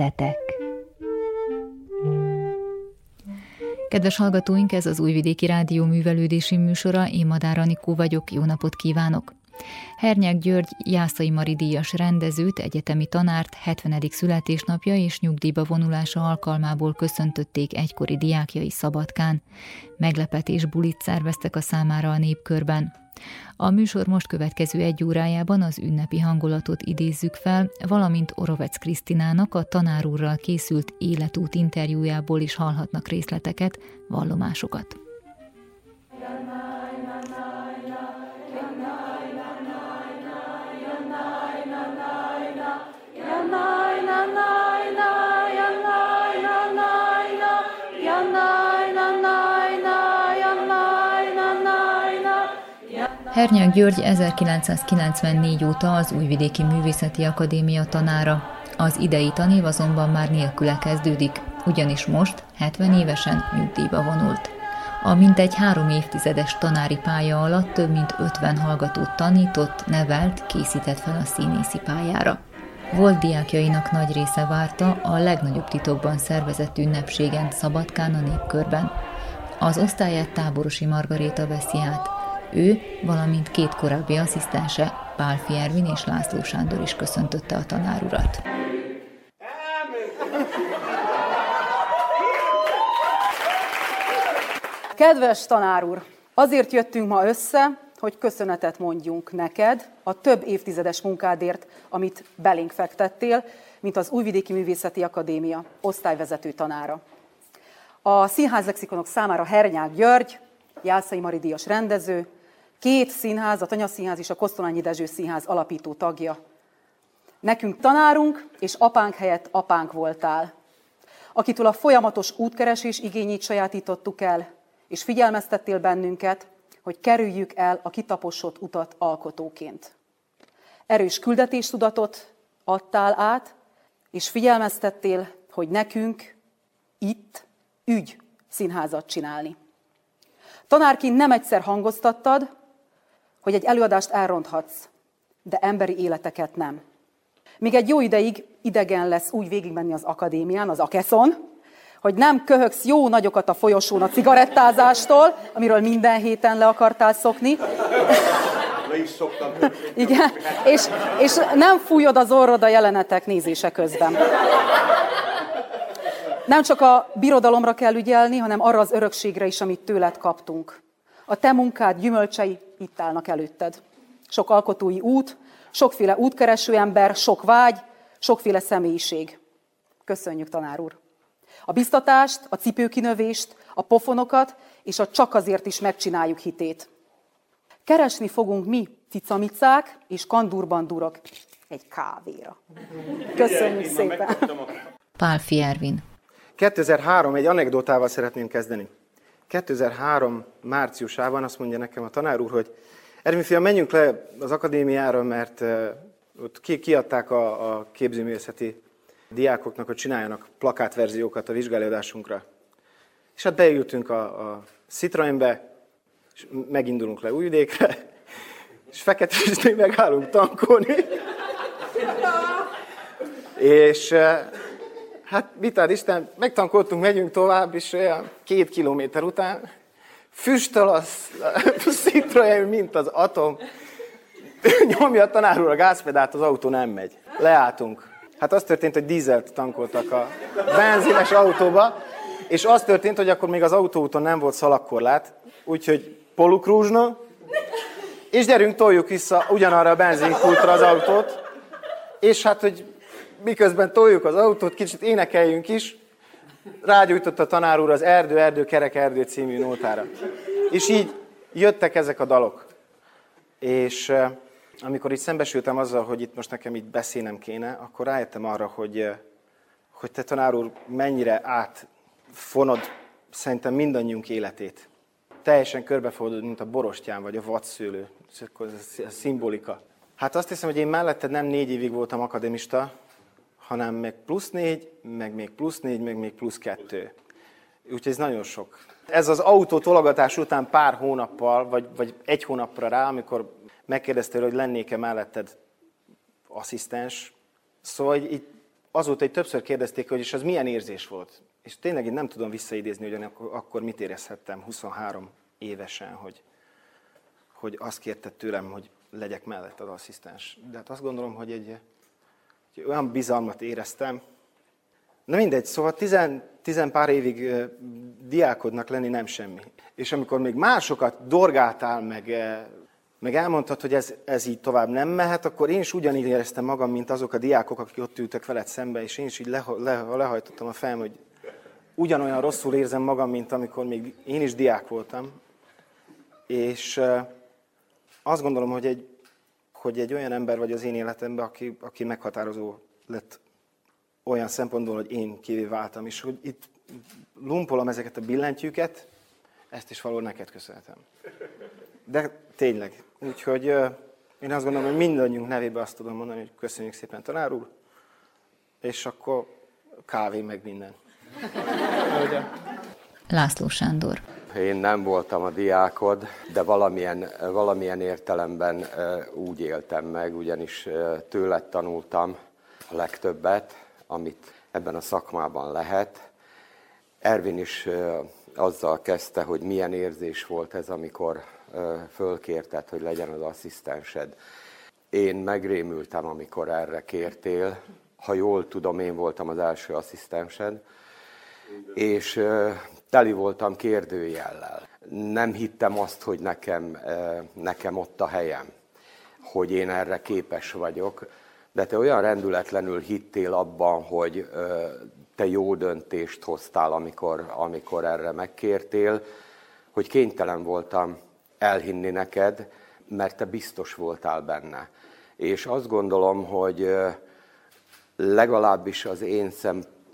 Metszetek Kedves hallgatóink, ez az Újvidéki Rádió művelődési műsora, én Madár Anikó vagyok, jó napot kívánok! Hernyák György Jászai Mari díjas rendezőt, egyetemi tanárt 70. születésnapja és nyugdíjba vonulása alkalmából köszöntötték egykori diákjai Szabadkán. Meglepetés bulit szerveztek a számára a népkörben. A műsor most következő egy órájában az ünnepi hangulatot idézzük fel, valamint Orovec Krisztinának a tanárúrral készült életút interjújából is hallhatnak részleteket, vallomásokat. Hernyák György 1994 óta az Újvidéki Művészeti Akadémia tanára. Az idei tanév azonban már nélküle kezdődik, ugyanis most 70 évesen nyugdíjba vonult. A mintegy három évtizedes tanári pálya alatt több mint 50 hallgatót tanított, nevelt, készített fel a színészi pályára. Volt diákjainak nagy része várta a legnagyobb titokban szervezett ünnepségen Szabadkán a népkörben. Az osztályát táborosi Margaréta veszi át, ő, valamint két korábbi asszisztense, Pálfi Ervin és László Sándor is köszöntötte a tanárurat. Kedves tanár úr, azért jöttünk ma össze, hogy köszönetet mondjunk neked a több évtizedes munkádért, amit belénk fektettél, mint az Újvidéki Művészeti Akadémia osztályvezető tanára. A színházlexikonok számára Hernyák György, Jászai Mari rendező, Két színház, a Tanyaszínház és a Kosztolányi Dezső Színház alapító tagja. Nekünk tanárunk és apánk helyett apánk voltál, akitől a folyamatos útkeresés igényét sajátítottuk el, és figyelmeztettél bennünket, hogy kerüljük el a kitaposott utat alkotóként. Erős küldetéstudatot adtál át, és figyelmeztettél, hogy nekünk itt ügy színházat csinálni. Tanárként nem egyszer hangoztattad, hogy egy előadást elronthatsz, de emberi életeket nem. Még egy jó ideig idegen lesz úgy végigmenni az akadémián, az akeszon, hogy nem köhögsz jó nagyokat a folyosón a cigarettázástól, amiről minden héten le akartál szokni. Le is szoktam. Igen, és, és nem fújod az orrod a jelenetek nézése közben. Nem csak a birodalomra kell ügyelni, hanem arra az örökségre is, amit tőled kaptunk. A te munkád gyümölcsei itt állnak előtted. Sok alkotói út, sokféle útkereső ember, sok vágy, sokféle személyiség. Köszönjük, tanár úr! A biztatást, a cipőkinövést, a pofonokat és a csak azért is megcsináljuk hitét. Keresni fogunk mi, cicamicák és kandurban egy kávéra. Köszönjük szépen! Pál Fiervin. 2003 egy anekdotával szeretném kezdeni. 2003 márciusában azt mondja nekem a tanár úr, hogy Ervin fiam, menjünk le az akadémiára, mert ott kiadták a, a képzőművészeti diákoknak, hogy csináljanak plakátverziókat a vizsgálódásunkra. És hát beültünk a, a Citroenbe, és megindulunk le Újvidékre, és fekete megállunk tankolni. és Hát mit ad Isten, megtankoltunk, megyünk tovább, és olyan két kilométer után füstöl a Citroen, mint az atom. Nyomja a tanár úr a gázpedált, az autó nem megy. Leálltunk. Hát az történt, hogy dízelt tankoltak a benzines autóba, és az történt, hogy akkor még az autóúton nem volt szalagkorlát, úgyhogy polukrúzsna, és gyerünk, toljuk vissza ugyanarra a benzinkultra az autót, és hát, hogy miközben toljuk az autót, kicsit énekeljünk is, rágyújtott a tanár úr az Erdő, Erdő, Kerek, Erdő című nótára. És így jöttek ezek a dalok. És amikor itt szembesültem azzal, hogy itt most nekem itt beszélnem kéne, akkor rájöttem arra, hogy, hogy te tanár úr mennyire átfonod szerintem mindannyiunk életét. Teljesen körbefordulod, mint a borostyán vagy a vadszőlő. Ez a szimbolika. Hát azt hiszem, hogy én melletted nem négy évig voltam akadémista, hanem meg plusz négy, meg még plusz négy, meg még plusz kettő. Úgyhogy ez nagyon sok. Ez az autó tologatás után pár hónappal, vagy, vagy egy hónapra rá, amikor megkérdeztél, hogy lennék-e melletted asszisztens, szóval így azóta egy többször kérdezték, hogy és az milyen érzés volt. És tényleg én nem tudom visszaidézni, hogy akkor mit érezhettem 23 évesen, hogy, hogy azt kérte tőlem, hogy legyek mellett az asszisztens. De hát azt gondolom, hogy egy, egy olyan bizalmat éreztem. Na mindegy, szóval tizen, tizen pár évig diákodnak lenni nem semmi. És amikor még másokat dorgáltál, meg, meg elmondtad, hogy ez, ez így tovább nem mehet, akkor én is ugyanígy éreztem magam, mint azok a diákok, akik ott ültek veled szembe, és én is így le, le, lehajtottam a fejem, hogy ugyanolyan rosszul érzem magam, mint amikor még én is diák voltam. És azt gondolom, hogy egy, hogy egy olyan ember vagy az én életemben, aki, aki meghatározó lett olyan szempontból, hogy én kivé váltam, és hogy itt lumpolom ezeket a billentyűket, ezt is való neked köszönhetem. De tényleg. Úgyhogy én azt gondolom, hogy mindannyiunk nevében azt tudom mondani, hogy köszönjük szépen tanár úr, és akkor kávé meg minden. László Sándor. Én nem voltam a diákod, de valamilyen, valamilyen értelemben úgy éltem meg, ugyanis tőled tanultam a legtöbbet, amit ebben a szakmában lehet. Ervin is azzal kezdte, hogy milyen érzés volt ez, amikor fölkérted, hogy legyen az asszisztensed. Én megrémültem, amikor erre kértél. Ha jól tudom, én voltam az első asszisztensed, és teli voltam kérdőjellel. Nem hittem azt, hogy nekem, nekem ott a helyem, hogy én erre képes vagyok, de te olyan rendületlenül hittél abban, hogy te jó döntést hoztál, amikor, amikor erre megkértél, hogy kénytelen voltam elhinni neked, mert te biztos voltál benne. És azt gondolom, hogy legalábbis az én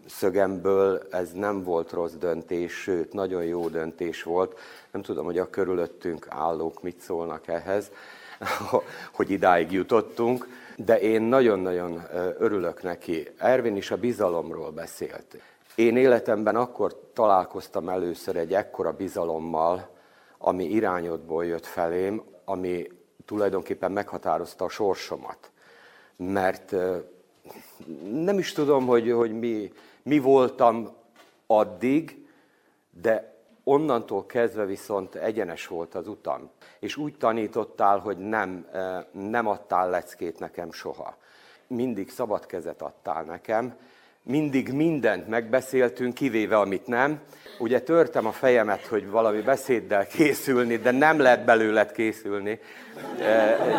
szemszögemből ez nem volt rossz döntés, sőt, nagyon jó döntés volt. Nem tudom, hogy a körülöttünk állók mit szólnak ehhez, hogy idáig jutottunk, de én nagyon-nagyon örülök neki. Ervin is a bizalomról beszélt. Én életemben akkor találkoztam először egy ekkora bizalommal, ami irányodból jött felém, ami tulajdonképpen meghatározta a sorsomat. Mert nem is tudom, hogy, hogy mi, mi voltam addig, de onnantól kezdve viszont egyenes volt az utam. És úgy tanítottál, hogy nem, nem adtál leckét nekem soha. Mindig szabad kezet adtál nekem, mindig mindent megbeszéltünk, kivéve amit nem. Ugye törtem a fejemet, hogy valami beszéddel készülni, de nem lehet belőled készülni,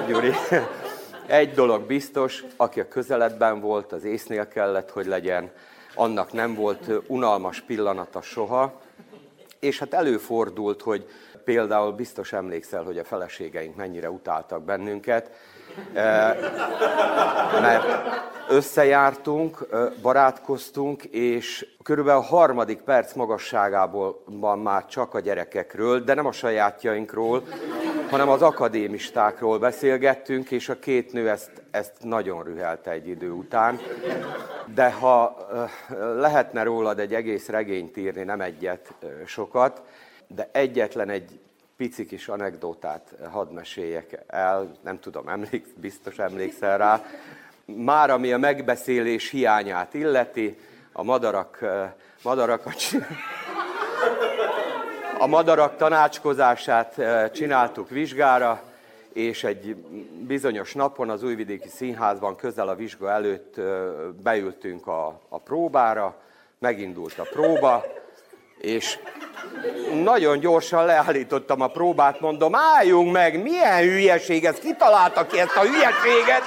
Gyuri. Egy dolog biztos, aki a közeledben volt, az észnél kellett, hogy legyen, annak nem volt unalmas pillanata soha, és hát előfordult, hogy például biztos emlékszel, hogy a feleségeink mennyire utáltak bennünket, mert összejártunk, barátkoztunk, és körülbelül a harmadik perc magasságából már csak a gyerekekről, de nem a sajátjainkról, hanem az akadémistákról beszélgettünk, és a két nő ezt, ezt nagyon rühelte egy idő után. De ha lehetne rólad egy egész regényt írni, nem egyet, sokat, de egyetlen egy pici kis anekdotát hadd meséljek el, nem tudom, emléksz, biztos emlékszel rá. Már ami a megbeszélés hiányát illeti, a madarak, madarakat, a madarak tanácskozását csináltuk vizsgára, és egy bizonyos napon az Újvidéki Színházban közel a vizsga előtt beültünk a, a próbára, megindult a próba, és nagyon gyorsan leállítottam a próbát, mondom, álljunk meg, milyen hülyeség ez, kitalálta ki ezt a hülyeséget?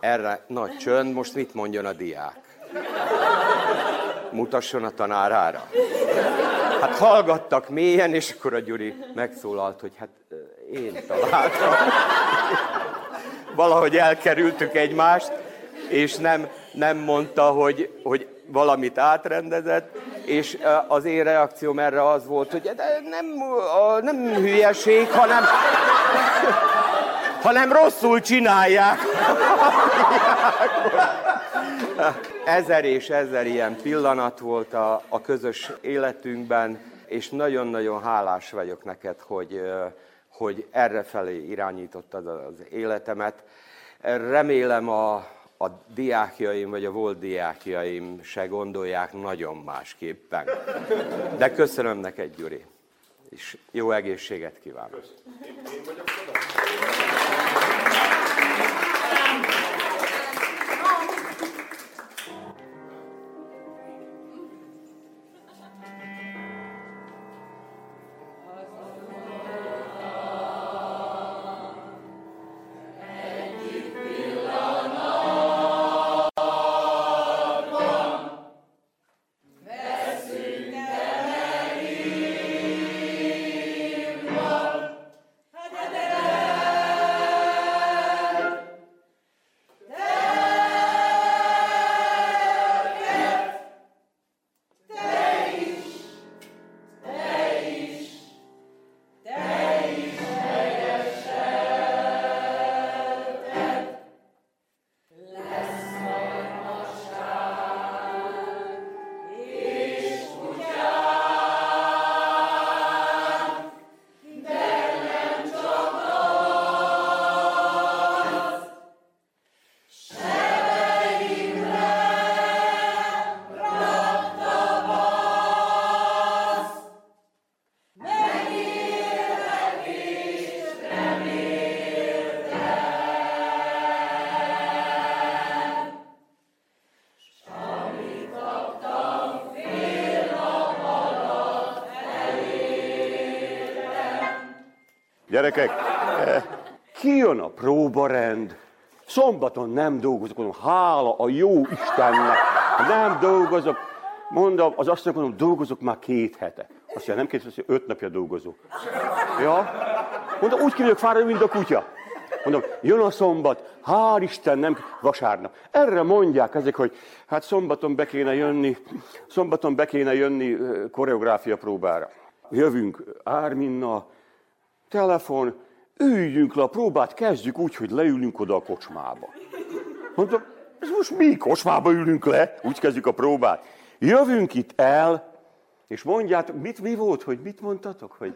Erre nagy csönd, most mit mondjon a diák? Mutasson a tanárára. Hát hallgattak mélyen, és akkor a Gyuri megszólalt, hogy hát én találtam. Valahogy elkerültük egymást, és nem, nem mondta, hogy, hogy valamit átrendezett, és az én reakcióm erre az volt, hogy de nem, nem hülyeség, hanem, hanem rosszul csinálják. Ezer és ezer ilyen pillanat volt a, a közös életünkben, és nagyon-nagyon hálás vagyok neked, hogy, hogy erre felé irányítottad az életemet. Remélem a, a diákjaim, vagy a volt diákjaim se gondolják nagyon másképpen. De köszönöm neked, Gyuri, és jó egészséget kívánok. Én Gyerekek, kijön a próbarend, szombaton nem dolgozok, mondom, hála a jó Istennek, nem dolgozok. Mondom, az azt mondom, dolgozok már két hete. Azt mondja, nem két, azt öt napja dolgozok. Ja? Mondom, úgy kívülök fáradni, mint a kutya. Mondom, jön a szombat, hál' Isten, nem vasárnap. Erre mondják ezek, hogy hát szombaton be kéne jönni, szombaton be kéne jönni koreográfia próbára. Jövünk Árminna, telefon, üljünk le a próbát, kezdjük úgy, hogy leülünk oda a kocsmába. Mondtam, ez most mi kocsmába ülünk le, úgy kezdjük a próbát. Jövünk itt el, és mondjátok, mit, mi volt, hogy mit mondtatok, hogy...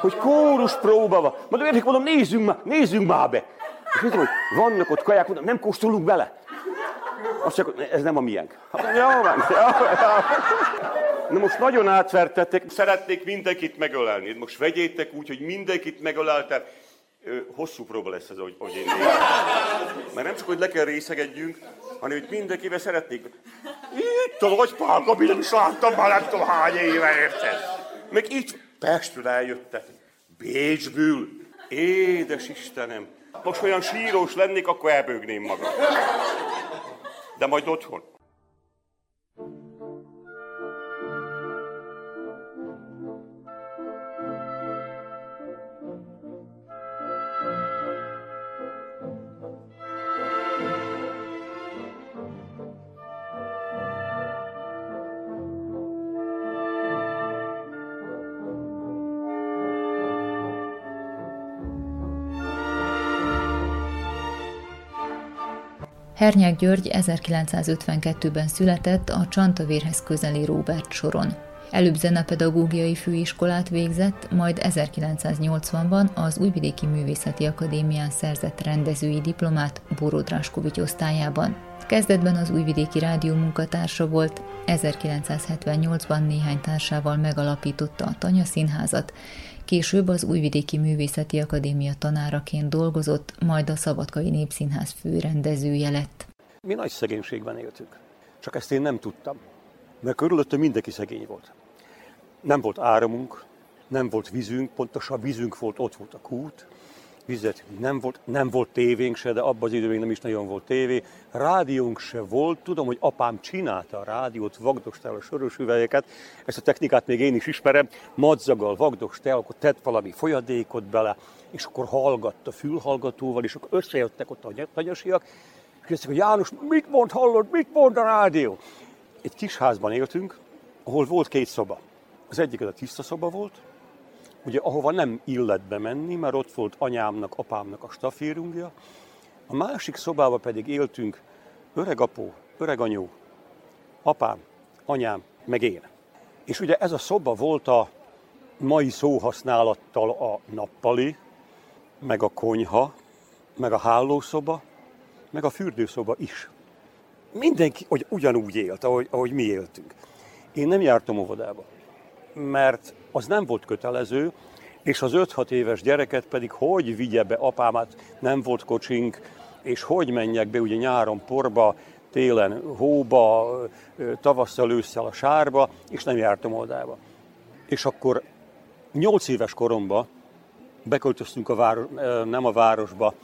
Hogy kórus próba van. Mondom, értik, mondom, nézzünk már, nézzünk már be. És mondom, hogy vannak ott kaják, mondom, nem kóstolunk bele. Azt csak, ez nem a miénk. Jó van. Na most nagyon átvertettek, szeretnék mindenkit megölelni. Most vegyétek úgy, hogy mindenkit megöleltem. Hosszú próba lesz ez, hogy, hogy én Mert nem csak, hogy le kell részegedjünk, hanem hogy mindenkivel szeretnék. Itt a nagy pálka, nem is láttam már nem tudom hány éve, érted? Meg itt Pestről eljöttek. Bécsből. Édes Istenem. Most olyan sírós lennék, akkor elbőgném magam. De majd otthon. Hernyák György 1952-ben született a Csantavérhez közeli Róbert soron. Előbb zenepedagógiai főiskolát végzett, majd 1980-ban az Újvidéki Művészeti Akadémián szerzett rendezői diplomát Borod Ráskovics osztályában. Kezdetben az Újvidéki Rádió munkatársa volt, 1978-ban néhány társával megalapította a Tanya Színházat, Később az Újvidéki Művészeti Akadémia tanáraként dolgozott, majd a Szabadkai Népszínház főrendezője lett. Mi nagy szegénységben éltünk. Csak ezt én nem tudtam, mert körülötte mindenki szegény volt. Nem volt áramunk, nem volt vízünk, pontosan vízünk volt, ott volt a kút, vizet nem volt, nem volt tévénk se, de abban az időben nem is nagyon volt tévé. Rádiónk se volt, tudom, hogy apám csinálta a rádiót, vagdostál a sörös üvegeket, ezt a technikát még én is ismerem, madzaggal vagdostál, akkor tett valami folyadékot bele, és akkor hallgatta fülhallgatóval, és akkor összejöttek ott a nagyosiak, és kérdeztek, hogy János, mit mond, hallod, mit mond a rádió? Egy kis házban éltünk, ahol volt két szoba. Az egyik az a tiszta szoba volt, ugye ahova nem illet bemenni, mert ott volt anyámnak, apámnak a stafírungja. A másik szobába pedig éltünk öregapó, öreganyó, apám, anyám, meg én. És ugye ez a szoba volt a mai szóhasználattal a nappali, meg a konyha, meg a hálószoba, meg a fürdőszoba is. Mindenki hogy ugyanúgy élt, ahogy, ahogy mi éltünk. Én nem jártam óvodába, mert az nem volt kötelező, és az 5-6 éves gyereket pedig hogy vigye be apámat, nem volt kocsink, és hogy menjek be ugye nyáron porba, télen hóba, tavasszal, ősszel a sárba, és nem jártam óvodába. És akkor 8 éves koromban beköltöztünk a város, nem a városba,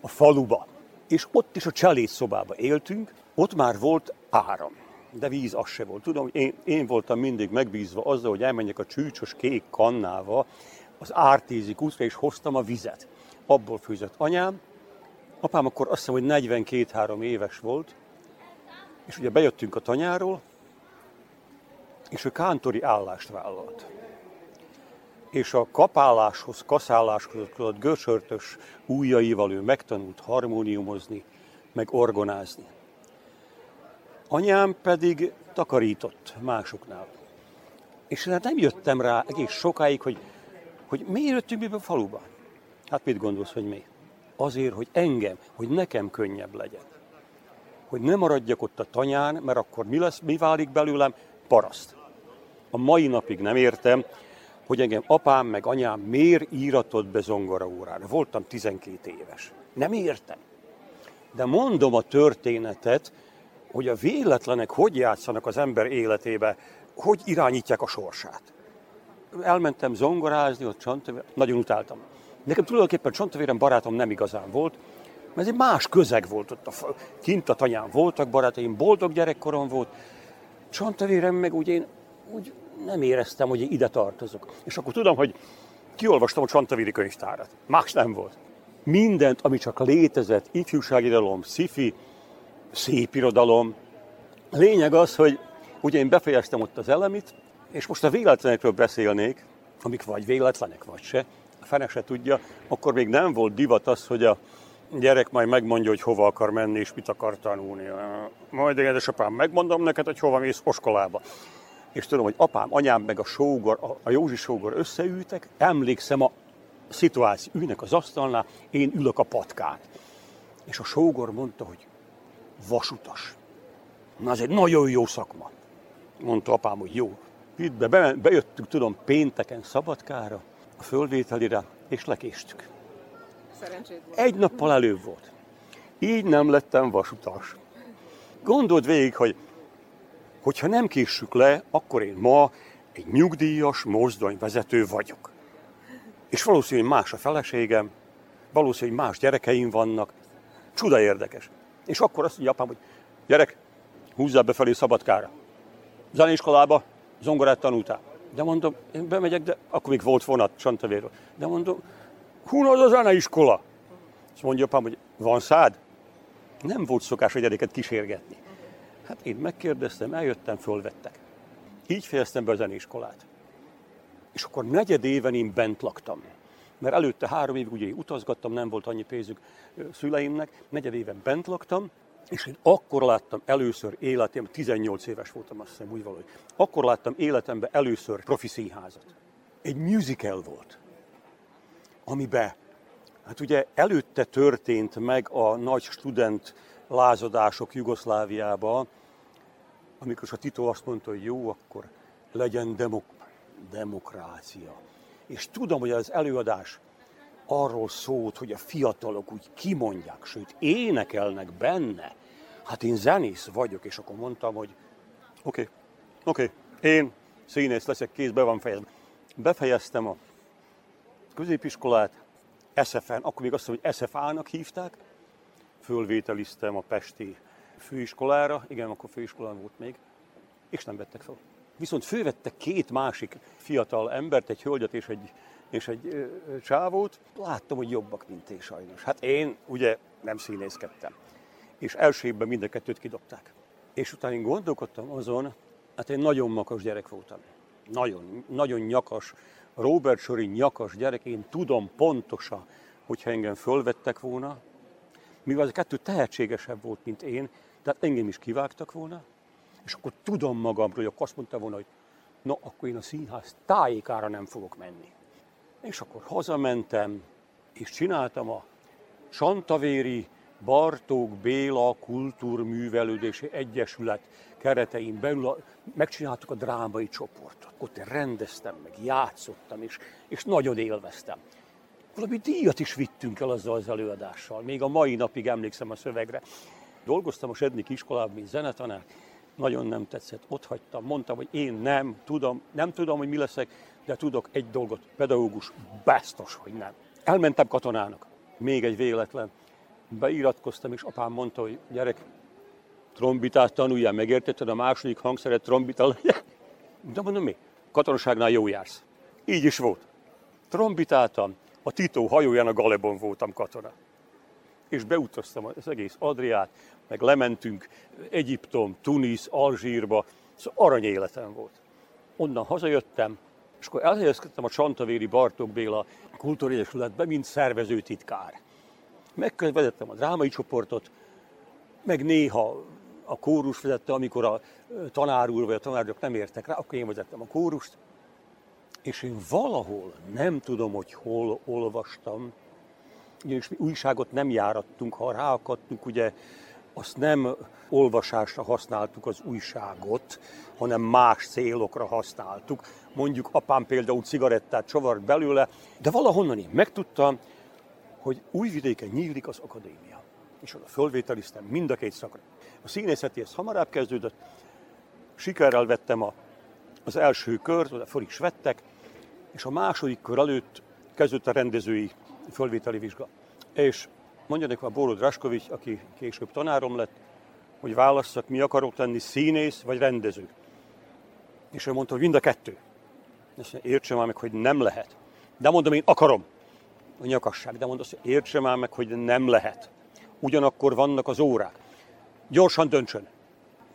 a faluba. És ott is a cseléd szobába éltünk, ott már volt áram, de víz az se volt. Tudom, én, én voltam mindig megbízva azzal, hogy elmenjek a csűcsos kék kannával az ártézi útra, és hoztam a vizet. Abból főzött anyám. Apám akkor azt hiszem, hogy 42-3 éves volt, és ugye bejöttünk a tanyáról, és ő kántori állást vállalt és a kapáláshoz, kaszáláshoz a göcsörtös ujjaival ő megtanult harmóniumozni, meg orgonázni. Anyám pedig takarított másoknál. És hát nem jöttem rá egész sokáig, hogy, hogy miért jöttünk mi be a faluba. Hát mit gondolsz, hogy mi? Azért, hogy engem, hogy nekem könnyebb legyen. Hogy ne maradjak ott a tanyán, mert akkor mi lesz, mi válik belőlem? Paraszt. A mai napig nem értem, hogy engem apám meg anyám miért íratott be zongora órára. Voltam 12 éves. Nem értem. De mondom a történetet, hogy a véletlenek hogy játszanak az ember életébe, hogy irányítják a sorsát. Elmentem zongorázni, ott Csantavéren, nagyon utáltam. Nekem tulajdonképpen Csantavéren barátom nem igazán volt, mert ez egy más közeg volt ott. A, kint a tanyán voltak barátaim, boldog gyerekkorom volt. Csantavéren meg úgy én úgy nem éreztem, hogy ide tartozok. És akkor tudom, hogy kiolvastam a Csantavéri könyvtárat. Más nem volt. Mindent, ami csak létezett, ifjúságidalom, szifi, szép irodalom. Lényeg az, hogy ugye én befejeztem ott az elemit, és most a véletlenekről beszélnék, amik vagy véletlenek, vagy se, a fene se tudja, akkor még nem volt divat az, hogy a gyerek majd megmondja, hogy hova akar menni, és mit akar tanulni. Majd édesapám, megmondom neked, hogy hova mész oskolába és tudom, hogy apám, anyám, meg a sógor, a Józsi sógor összeültek, emlékszem a szituáció, ülnek az asztalnál, én ülök a patkán. És a sógor mondta, hogy vasutas. Na, ez egy nagyon jó szakma. Mondta apám, hogy jó. Itt be, be, bejöttünk, tudom, pénteken Szabadkára, a fölvételire, és lekéstük. Egy nappal előbb volt. Így nem lettem vasutas. Gondold végig, hogy Hogyha nem késsük le, akkor én ma egy nyugdíjas mozdonyvezető vagyok. És valószínűleg más a feleségem, valószínűleg más gyerekeim vannak. Csuda érdekes. És akkor azt mondja apám, hogy gyerek, húzzál befelé Szabadkára. Zeneiskolába zongorát tanultál. De mondom, én bemegyek, de akkor még volt vonat Csantavéről. De mondom, hú, az a zeneiskola. És mondja apám, hogy van szád? Nem volt szokás a gyereket kísérgetni. Hát én megkérdeztem, eljöttem, fölvettek. Így fejeztem be a zeneiskolát. És akkor negyed éven én bent laktam. Mert előtte három évig ugye utazgattam, nem volt annyi pénzük szüleimnek, negyed éven bent laktam, és én akkor láttam először életem, 18 éves voltam azt hiszem úgy valahogy, akkor láttam életemben először profi színházat. Egy musical volt, amiben, hát ugye előtte történt meg a nagy student lázadások Jugoszláviába, amikor a Tito azt mondta, hogy jó, akkor legyen demok- demokrácia. És tudom, hogy az előadás arról szólt, hogy a fiatalok úgy kimondják, sőt énekelnek benne. Hát én zenész vagyok, és akkor mondtam, hogy oké, okay, oké, okay, én színész leszek, kézbe van fejezve. Befejeztem a középiskolát, SFN, akkor még azt mondom, hogy SFA-nak hívták, fölvételiztem a Pesti főiskolára, igen, akkor főiskolán volt még, és nem vettek fel. Viszont fővettek két másik fiatal embert, egy hölgyet és egy, és egy ö, csávót. Láttam, hogy jobbak, mint én sajnos. Hát én ugye nem színészkedtem. És első évben mind a kettőt kidobták. És utána én gondolkodtam azon, hát én nagyon makas gyerek voltam. Nagyon, nagyon nyakas, Robert Sori nyakas gyerek, én tudom pontosan, hogyha engem fölvettek volna, mivel az a kettő tehetségesebb volt, mint én, tehát engem is kivágtak volna, és akkor tudom magamról, hogy akkor azt mondta volna, hogy na, akkor én a színház tájékára nem fogok menni. És akkor hazamentem, és csináltam a Santavéri Bartók Béla Kultúrművelődési Egyesület keretein belül megcsináltuk a drámai csoportot. Ott rendeztem, meg játszottam, és, és nagyon élveztem. Valami díjat is vittünk el azzal az előadással. Még a mai napig emlékszem a szövegre. Dolgoztam a Sednik iskolában, mint zenetanár, nagyon nem tetszett, ott hagytam, mondtam, hogy én nem tudom, nem tudom, hogy mi leszek, de tudok egy dolgot, pedagógus, biztos, hogy nem. Elmentem katonának, még egy véletlen. Beiratkoztam, és apám mondta, hogy gyerek, trombitát tanuljál, megértetted a második hangszeret trombita? De mondom, mi? Katonaságnál jó jársz. Így is volt. Trombitáltam, a Tito hajóján a Galebon voltam katona. És beutaztam az egész Adriát, meg lementünk Egyiptom, Tunis, Alzsírba, szóval arany életem volt. Onnan hazajöttem, és akkor elhelyezkedtem a Csantavéri Bartók Béla Kultúregyesületbe, mint szervezőtitkár. Megvezettem a drámai csoportot, meg néha a kórus vezette, amikor a tanár úr vagy a tanárok nem értek rá, akkor én vezettem a kórust, és én valahol, nem tudom, hogy hol olvastam, ugyanis mi újságot nem járattunk, ha ráakadtunk, ugye azt nem olvasásra használtuk az újságot, hanem más célokra használtuk. Mondjuk apám például cigarettát csavart belőle, de valahonnan én megtudtam, hogy újvidéken nyílik az akadémia. És oda fölvételiztem mind a két szakra. A színészeti ez hamarabb kezdődött, sikerrel vettem a, az első kört, oda föl is vettek, és a második kör előtt kezdődött a rendezői fölvételi vizsga. És mondja nekem a Bórod Raskovics, aki később tanárom lett, hogy válasszak, mi akarok lenni, színész vagy rendező. És ő mondta, hogy mind a kettő. Ezt mondja, értsem már meg, hogy nem lehet. De mondom, én akarom a nyakasság. De mondom, hogy értsem már meg, hogy nem lehet. Ugyanakkor vannak az órák. Gyorsan döntsön.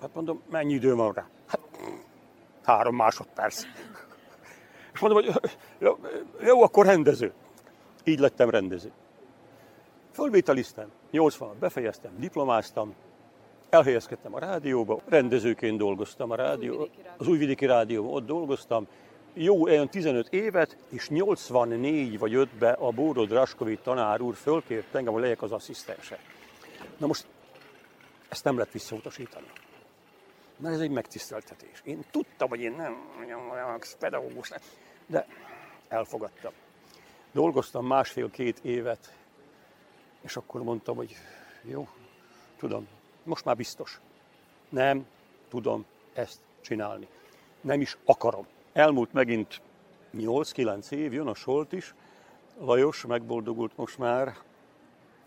Hát mondom, mennyi idő van rá? Hát, három másodperc. És mondom, hogy jó, jó, akkor rendező. Így lettem rendező. Fölvételiztem, 80 befejeztem, diplomáztam, elhelyezkedtem a rádióba, rendezőként dolgoztam a rádió, az Újvidéki Rádió, ott dolgoztam, jó olyan 15 évet, és 84 vagy 5-be a Bóró Draskovi tanár úr fölkért engem, hogy legyek az asszisztense. Na most ezt nem lehet visszautasítani. Mert ez egy megtiszteltetés. Én tudtam, hogy én nem olyan pedagógus, de elfogadtam. Dolgoztam másfél-két évet, és akkor mondtam, hogy jó, tudom, most már biztos. Nem tudom ezt csinálni. Nem is akarom. Elmúlt megint 8-9 év, jön a Solt is, Lajos megboldogult most már,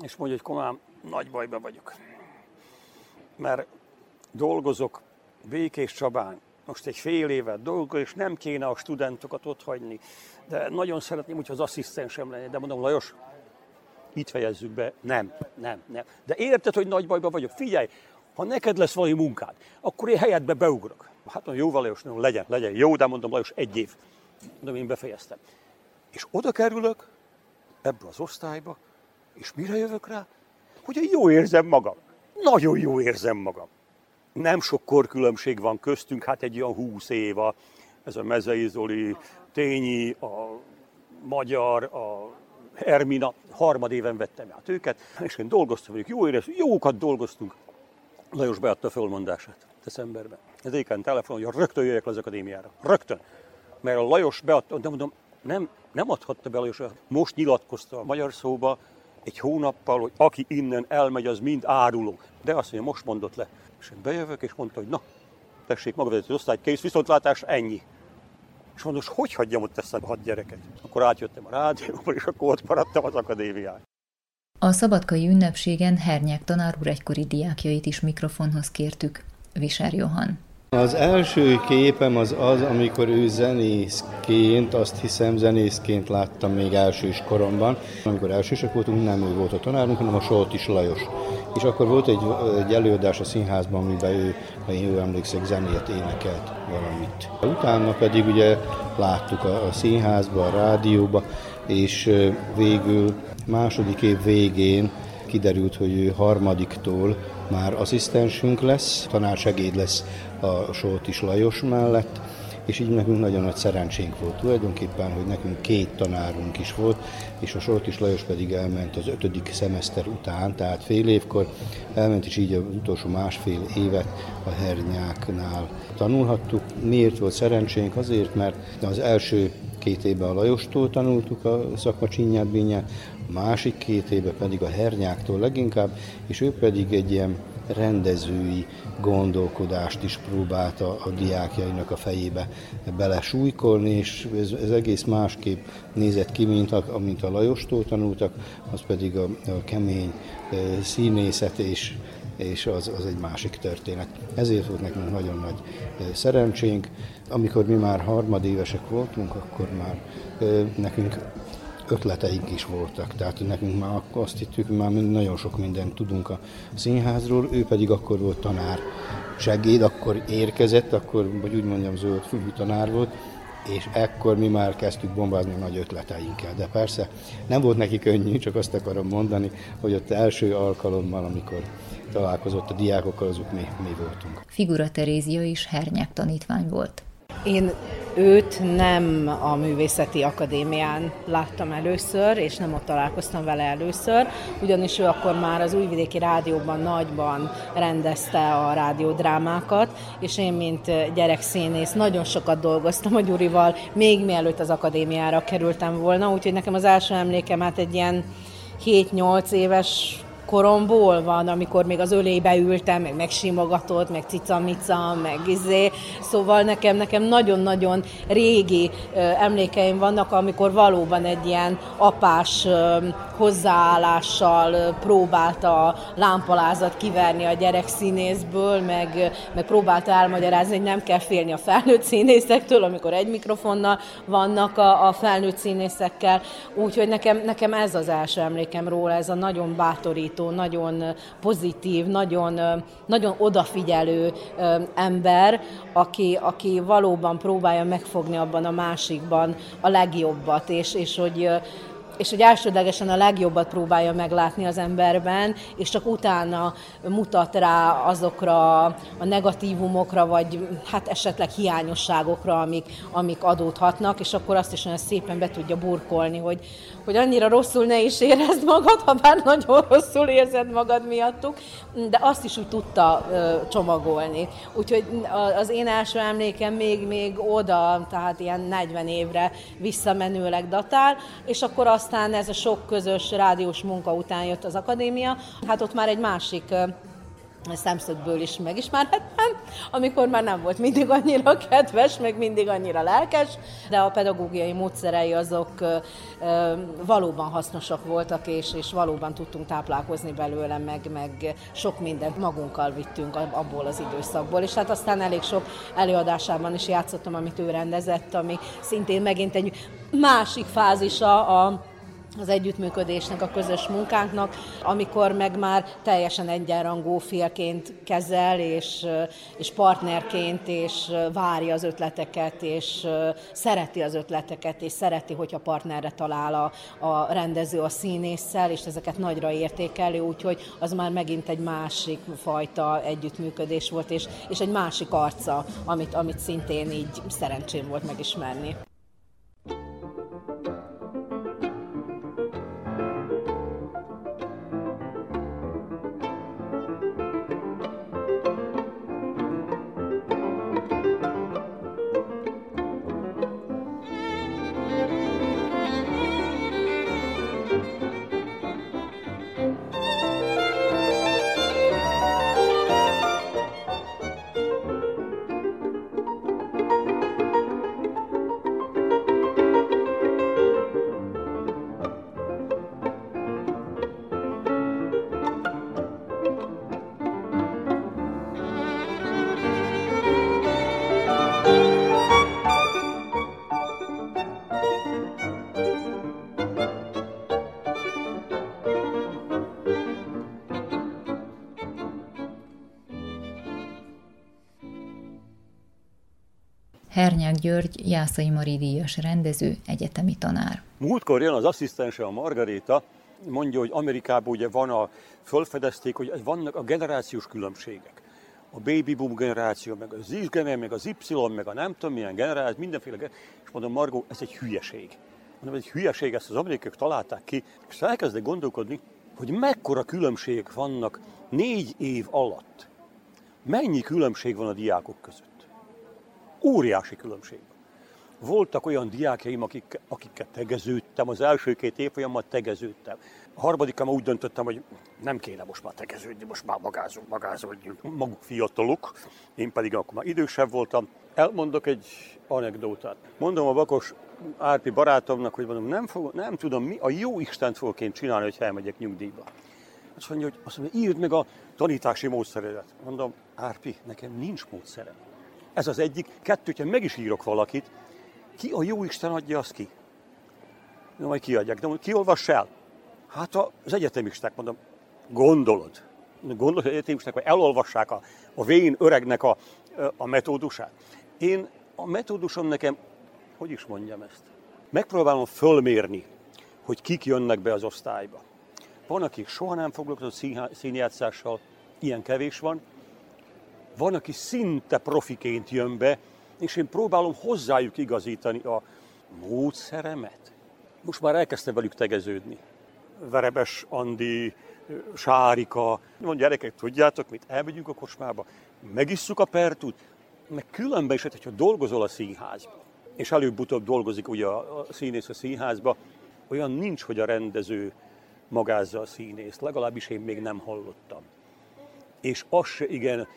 és mondja, hogy komám, nagy bajba vagyok. Mert dolgozok Békés Csabán, most egy fél évet dolgozok, és nem kéne a studentokat ott hagyni. De nagyon szeretném, hogyha az asszisztensem lenne. De mondom, Lajos, itt fejezzük be. Nem, nem, nem. De érted, hogy nagy bajban vagyok? Figyelj, ha neked lesz valami munkád, akkor én helyetbe beugrok. Hát mondom, jó, Lajos, no, legyen, legyen. Jó, de mondom, Lajos, egy év. Mondom, én befejeztem. És oda kerülök, ebbe az osztályba, és mire jövök rá? Hogy jó érzem magam. Nagyon jó érzem magam. Nem sok korkülönbség van köztünk, hát egy olyan húsz éva. Ez a Mezei Zoli, Tényi, a Magyar, a Hermina, harmad éven vettem át őket, és én dolgoztam velük, jó érez, jókat dolgoztunk. Lajos beadta a fölmondását decemberben. Ez éken telefon, hogy rögtön jöjjek le az akadémiára. Rögtön. Mert a Lajos beadta, de mondom, nem, nem adhatta be Lajos, most nyilatkozta a magyar szóba egy hónappal, hogy aki innen elmegy, az mind áruló. De azt mondja, most mondott le. És én bejövök, és mondta, hogy na, tessék, maga az osztály, kész, viszontlátás, ennyi. És mondom, hogy hagyjam ott ezt a hat gyereket? Akkor átjöttem a rádióba, és akkor ott maradtam az akadémián. A szabadkai ünnepségen Hernyák tanár úr egykori diákjait is mikrofonhoz kértük. Visár Johan. Az első képem az az, amikor ő zenészként, azt hiszem zenészként láttam még elsős koromban. Amikor elsősök voltunk, nem ő volt a tanárunk, hanem a Soltis Lajos. És akkor volt egy, egy előadás a színházban, amiben ő, ha én ő emlékszek, zenét énekelt valamit. Utána pedig ugye láttuk a, a színházba, a rádióba, és végül második év végén kiderült, hogy ő harmadiktól már asszisztensünk lesz, tanársegéd lesz a Soltis Lajos mellett, és így nekünk nagyon nagy szerencsénk volt tulajdonképpen, hogy nekünk két tanárunk is volt, és a Soltis Lajos pedig elment az ötödik szemeszter után, tehát fél évkor elment, és így az utolsó másfél évet a hernyáknál tanulhattuk. Miért volt szerencsénk? Azért, mert az első két évben a Lajostól tanultuk a szakma csinyát, a másik két évben pedig a hernyáktól leginkább, és ő pedig egy ilyen rendezői gondolkodást is próbálta a diákjainak a fejébe belesújkolni, és ez, ez egész másképp nézett ki, mint a, mint a Lajostól tanultak, az pedig a, a kemény színészet és és az, az egy másik történet. Ezért volt nekünk nagyon nagy szerencsénk. Amikor mi már harmadévesek voltunk, akkor már nekünk ötleteink is voltak. Tehát nekünk már akkor azt hittük, már nagyon sok mindent tudunk a színházról, ő pedig akkor volt tanár segéd, akkor érkezett, akkor, vagy úgy mondjam, zöld fülű tanár volt, és ekkor mi már kezdtük bombázni a nagy ötleteinkkel. De persze nem volt neki könnyű, csak azt akarom mondani, hogy ott első alkalommal, amikor találkozott a diákokkal, azok mi, mi voltunk. Figura Terézia is hernyák tanítvány volt. Én őt nem a Művészeti Akadémián láttam először, és nem ott találkoztam vele először, ugyanis ő akkor már az Újvidéki Rádióban nagyban rendezte a rádiódrámákat, és én, mint gyerekszínész, nagyon sokat dolgoztam a Gyurival, még mielőtt az akadémiára kerültem volna, úgyhogy nekem az első emlékem hát egy ilyen 7-8 éves koromból van, amikor még az ölébe ültem, meg megsimogatott, meg cicamica, meg izé. Szóval nekem, nekem nagyon-nagyon régi emlékeim vannak, amikor valóban egy ilyen apás hozzáállással próbálta a lámpalázat kiverni a gyerek színészből, meg, meg próbálta elmagyarázni, hogy nem kell félni a felnőtt színészektől, amikor egy mikrofonnal vannak a, a felnőtt színészekkel. Úgyhogy nekem, nekem ez az első emlékem róla, ez a nagyon bátorító bátorító, nagyon pozitív, nagyon, nagyon odafigyelő ember, aki, aki valóban próbálja megfogni abban a másikban a legjobbat, és, és hogy és hogy elsődlegesen a legjobbat próbálja meglátni az emberben, és csak utána mutat rá azokra a negatívumokra, vagy hát esetleg hiányosságokra, amik, amik adódhatnak, és akkor azt is olyan szépen be tudja burkolni, hogy, hogy annyira rosszul ne is érezd magad, ha bár nagyon rosszul érzed magad miattuk, de azt is úgy tudta csomagolni. Úgyhogy az én első emlékem még, még oda, tehát ilyen 40 évre visszamenőleg datál, és akkor aztán ez a sok közös rádiós munka után jött az akadémia, hát ott már egy másik szemszögből is megismerhettem, amikor már nem volt mindig annyira kedves, meg mindig annyira lelkes, de a pedagógiai módszerei azok valóban hasznosak voltak, és, és valóban tudtunk táplálkozni belőle, meg, meg sok mindent magunkkal vittünk abból az időszakból, és hát aztán elég sok előadásában is játszottam, amit ő rendezett, ami szintén megint egy másik fázisa a az együttműködésnek, a közös munkánknak, amikor meg már teljesen egyenrangú félként kezel, és, és partnerként, és várja az ötleteket, és szereti az ötleteket, és szereti, hogyha partnerre talál a, a rendező a színésszel, és ezeket nagyra értékelő, úgyhogy az már megint egy másik fajta együttműködés volt, és, és egy másik arca, amit, amit szintén így szerencsém volt megismerni. Hernyák György, Jászai Mari díjas rendező, egyetemi tanár. Múltkor jön az asszisztense, a Margaréta, mondja, hogy Amerikában ugye van a, fölfedezték, hogy vannak a generációs különbségek. a baby boom generáció, meg az Z meg az Y, meg a nem tudom milyen generáció, mindenféle, és mondom, Margó, ez egy hülyeség. Mondom, ez egy hülyeség, ezt az amerikaiak találták ki, és elkezdek gondolkodni, hogy mekkora különbségek vannak négy év alatt. Mennyi különbség van a diákok között? Óriási különbség. Voltak olyan diákjaim, akik, akikkel tegeződtem, az első két évfolyammal tegeződtem. A harmadikam úgy döntöttem, hogy nem kéne most már tegeződni, most már magázunk, magázódjunk. Maguk fiatalok, én pedig akkor már idősebb voltam. Elmondok egy anekdótát. Mondom a Bakos Árpi barátomnak, hogy mondom, nem, fog, nem tudom, mi a jó Istent fogok én csinálni, hogy elmegyek nyugdíjba. Azt mondja, hogy azt mondja, írd meg a tanítási módszeredet. Mondom, Árpi, nekem nincs módszerem. Ez az egyik. Kettő, hogyha meg is írok valakit, ki a jó Isten adja azt ki? Na, majd kiadják. De ki olvass el? Hát az egyetemisták, mondom, gondolod. Gondolod, hogy egyetemisták, hogy elolvassák a, a vén öregnek a, a metódusát. Én, a metódusom nekem, hogy is mondjam ezt? Megpróbálom fölmérni, hogy kik jönnek be az osztályba. Van, aki soha nem foglalkozott színjátszással, ilyen kevés van. Van, aki szinte profiként jön be, és én próbálom hozzájuk igazítani a módszeremet. Most már elkezdtem velük tegeződni. Verebes Andi, Sárika, mondja, gyerekek, tudjátok mit, elmegyünk a kocsmába, megisszuk a pertut, meg különben is, hogyha dolgozol a színházba, és előbb-utóbb dolgozik ugye a színész a színházba, olyan nincs, hogy a rendező magázza a színészt, legalábbis én még nem hallottam. És azt se igen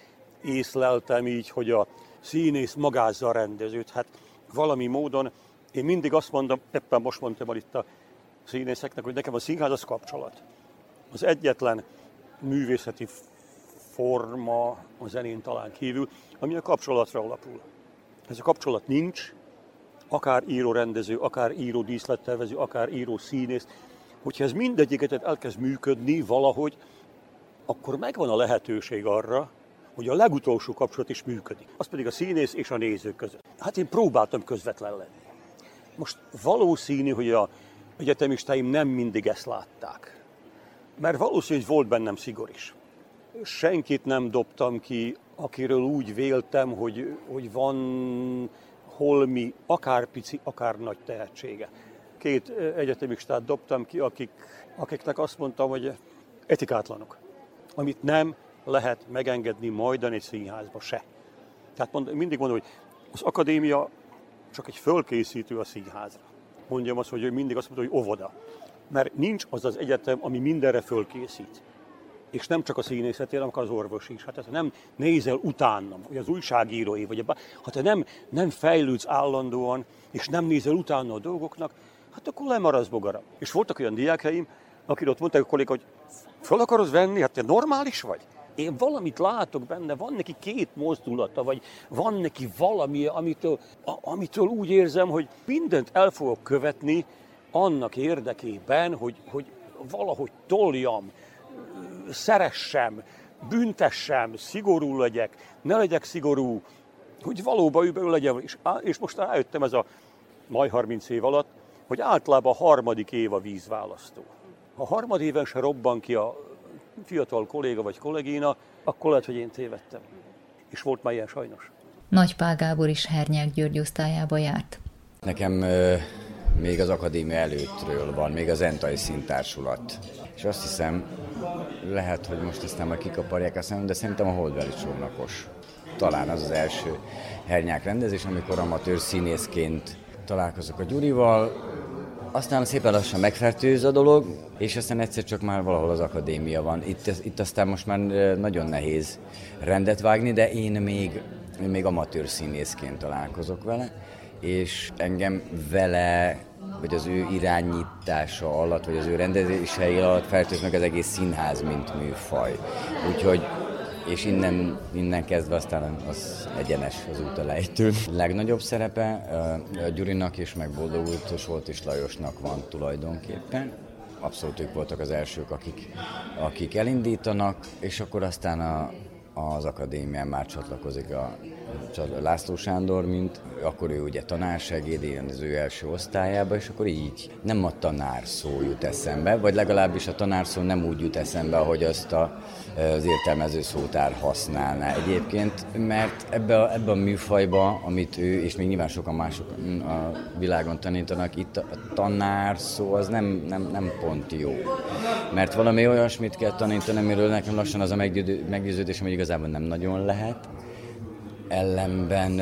észleltem így, hogy a színész magázza a rendezőt. Hát valami módon én mindig azt mondom, éppen most mondtam itt a színészeknek, hogy nekem a színház az kapcsolat. Az egyetlen művészeti forma a zenén talán kívül, ami a kapcsolatra alapul. Ez a kapcsolat nincs, akár író-rendező, akár író-díszlettervező, akár író-színész. Hogyha ez mindegyiket elkezd működni valahogy, akkor megvan a lehetőség arra, hogy a legutolsó kapcsolat is működik. Az pedig a színész és a néző között. Hát én próbáltam közvetlen lenni. Most valószínű, hogy a egyetemistáim nem mindig ezt látták. Mert valószínű, hogy volt bennem szigor is. Senkit nem dobtam ki, akiről úgy véltem, hogy, hogy van holmi, akár pici, akár nagy tehetsége. Két egyetemistát dobtam ki, akik, akiknek azt mondtam, hogy etikátlanok. Amit nem, lehet megengedni majdan egy színházba se. Tehát mond, mindig mondom, hogy az akadémia csak egy fölkészítő a színházra. Mondjam azt, hogy mindig azt mondja, hogy óvoda. Mert nincs az az egyetem, ami mindenre fölkészít. És nem csak a színészetére, hanem az orvos is. Hát nem nézel utána, vagy az újságírói, vagy a, ha te nem, nem fejlődsz állandóan, és nem nézel utána a dolgoknak, hát akkor lemaradsz bogara. És voltak olyan diákjaim, akik ott mondták a kollégák, hogy fel akarod venni, hát te normális vagy? Én valamit látok benne, van neki két mozdulata, vagy van neki valami, amitől, a, amitől úgy érzem, hogy mindent el fogok követni annak érdekében, hogy, hogy valahogy toljam, szeressem, büntessem, szigorú legyek, ne legyek szigorú, hogy valóban ő legyen. És, és most rájöttem ez a majd 30 év alatt, hogy általában a harmadik év a vízválasztó. Ha harmadéven se robban ki a fiatal kolléga vagy kollégina, akkor lehet, hogy én tévedtem. És volt már ilyen sajnos. Nagy Pál Gábor is Hernyák György osztályába járt. Nekem még az akadémia előttről van, még az Entai szintársulat. És azt hiszem, lehet, hogy most aztán majd kikaparják a szemem, de szerintem a Holdveli csónakos. Talán az az első hernyák rendezés, amikor amatőr színészként találkozok a Gyurival, aztán szépen lassan megfertőz a dolog, és aztán egyszer csak már valahol az akadémia van. Itt, itt aztán most már nagyon nehéz rendet vágni, de én még, még amatőr színészként találkozok vele, és engem vele vagy az ő irányítása alatt, vagy az ő rendezései alatt fertőz meg az egész színház, mint műfaj. Úgyhogy és innen, innen kezdve aztán az egyenes az út a lejtő. Legnagyobb szerepe a Gyurinak és meg Boldog volt és Lajosnak van tulajdonképpen. Abszolút ők voltak az elsők, akik, akik elindítanak, és akkor aztán a, az akadémián már csatlakozik a László Sándor, mint akkor ő ugye tanársegéd, én az ő első osztályába, és akkor így nem a tanár szó jut eszembe, vagy legalábbis a tanár szó nem úgy jut eszembe, ahogy azt a, az értelmező szótár használná egyébként, mert ebbe a, ebbe a műfajba, amit ő, és még nyilván sokan mások a világon tanítanak, itt a tanár szó az nem, nem, nem pont jó. Mert valami olyasmit kell tanítani, amiről nekem lassan az a meggyőződésem, hogy igazából nem nagyon lehet, ellenben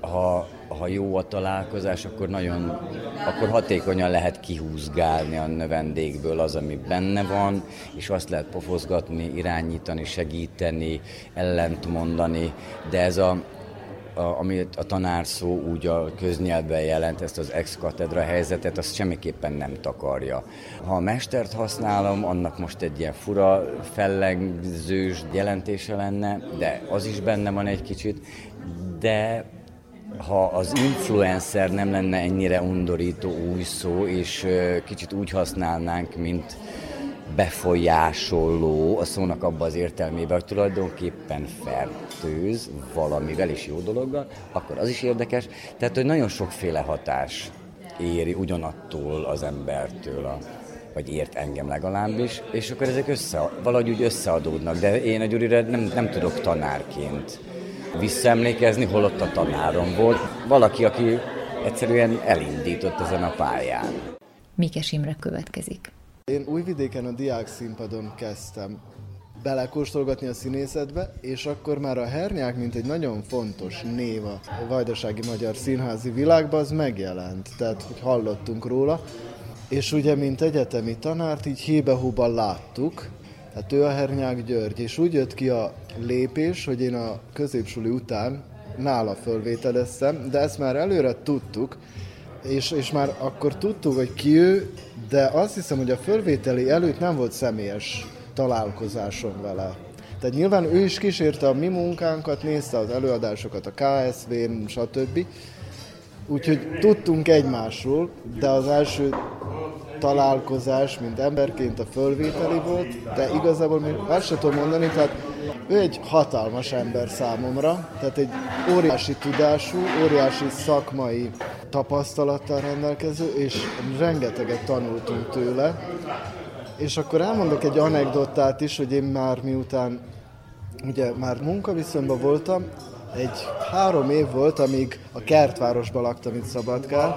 ha, ha jó a találkozás, akkor nagyon, akkor hatékonyan lehet kihúzgálni a növendékből az, ami benne van, és azt lehet pofozgatni, irányítani, segíteni, ellent mondani, de ez a, a, ami a tanár szó úgy a köznyelvben jelent, ezt az ex-katedra helyzetet, azt semmiképpen nem takarja. Ha a mestert használom, annak most egy ilyen fura, fellengzős jelentése lenne, de az is benne van egy kicsit, de ha az influencer nem lenne ennyire undorító új szó, és kicsit úgy használnánk, mint befolyásoló a szónak abban az értelmében, hogy tulajdonképpen fertőz valamivel is jó dologgal, akkor az is érdekes. Tehát, hogy nagyon sokféle hatás éri ugyanattól az embertől, a, vagy ért engem legalábbis, és akkor ezek össze, valahogy úgy összeadódnak, de én a Gyurira nem, nem tudok tanárként visszaemlékezni, holott a tanárom volt. Valaki, aki egyszerűen elindított ezen a pályán. Mikes Imre következik. Én újvidéken a diák színpadon kezdtem belekóstolgatni a színészetbe, és akkor már a hernyák, mint egy nagyon fontos név a vajdasági magyar színházi világban, az megjelent. Tehát, hogy hallottunk róla. És ugye, mint egyetemi tanárt, így hébe láttuk, Hát ő a Hernyák György, és úgy jött ki a lépés, hogy én a középsuli után nála fölvételeztem, de ezt már előre tudtuk, és, és már akkor tudtuk, hogy ki ő, de azt hiszem, hogy a fölvételi előtt nem volt személyes találkozásom vele. Tehát nyilván ő is kísérte a mi munkánkat, nézte az előadásokat a KSV-n, stb. Úgyhogy tudtunk egymásról, de az első találkozás, mint emberként a fölvételi volt, de igazából még azt sem tudom mondani, tehát ő egy hatalmas ember számomra, tehát egy óriási tudású, óriási szakmai tapasztalattal rendelkező, és rengeteget tanultunk tőle. És akkor elmondok egy anekdotát is, hogy én már miután ugye már munkaviszonyban voltam, egy három év volt, amíg a kertvárosban laktam itt Szabadkán,